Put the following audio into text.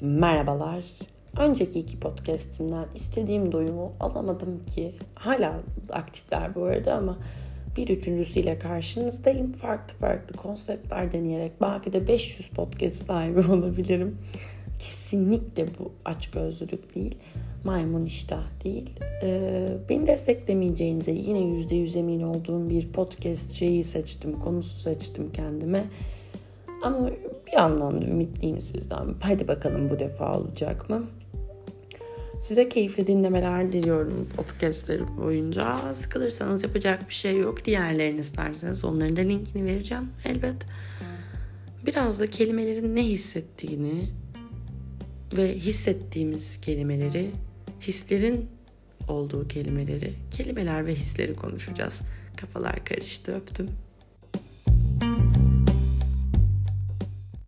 Merhabalar. Önceki iki podcastimden istediğim doyumu alamadım ki. Hala aktifler bu arada ama bir üçüncüsüyle karşınızdayım. Farklı farklı konseptler deneyerek belki de 500 podcast sahibi olabilirim. Kesinlikle bu açgözlülük değil. Maymun iştah değil. Ee, beni desteklemeyeceğinize yine %100 emin olduğum bir podcast şeyi seçtim. Konusu seçtim kendime. Ama bir anlamda ümitliyim sizden. Hadi bakalım bu defa olacak mı? Size keyifli dinlemeler diliyorum podcastlerim boyunca. Sıkılırsanız yapacak bir şey yok. Diğerlerini isterseniz onların da linkini vereceğim elbet. Biraz da kelimelerin ne hissettiğini ve hissettiğimiz kelimeleri, hislerin olduğu kelimeleri, kelimeler ve hisleri konuşacağız. Kafalar karıştı öptüm.